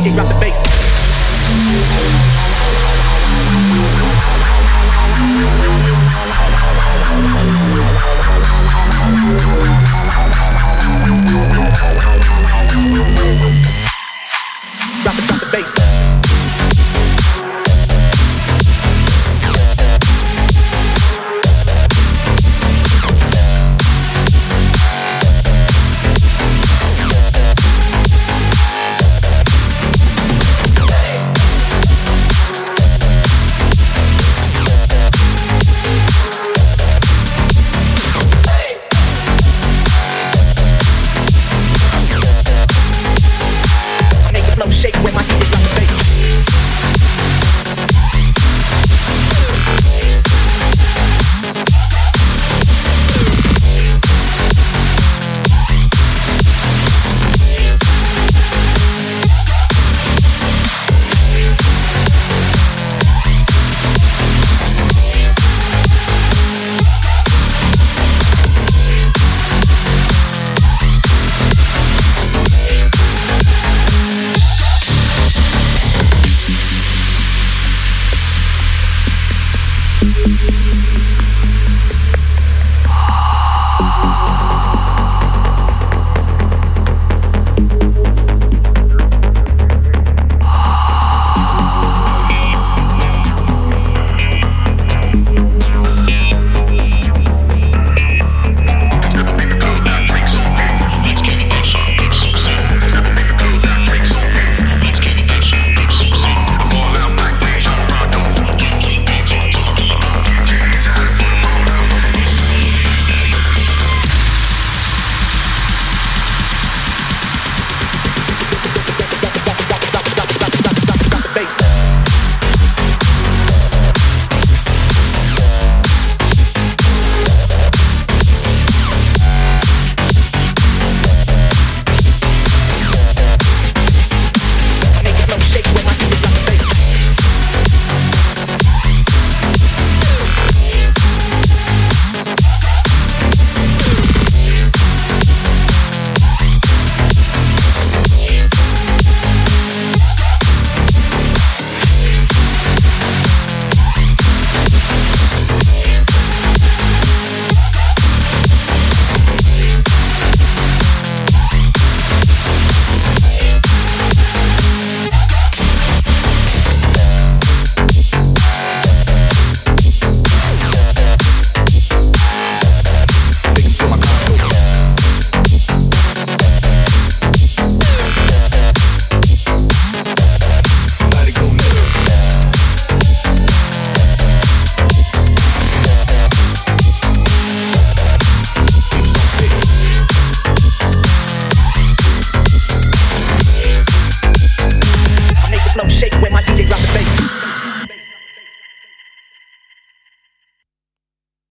DJ drop the bass.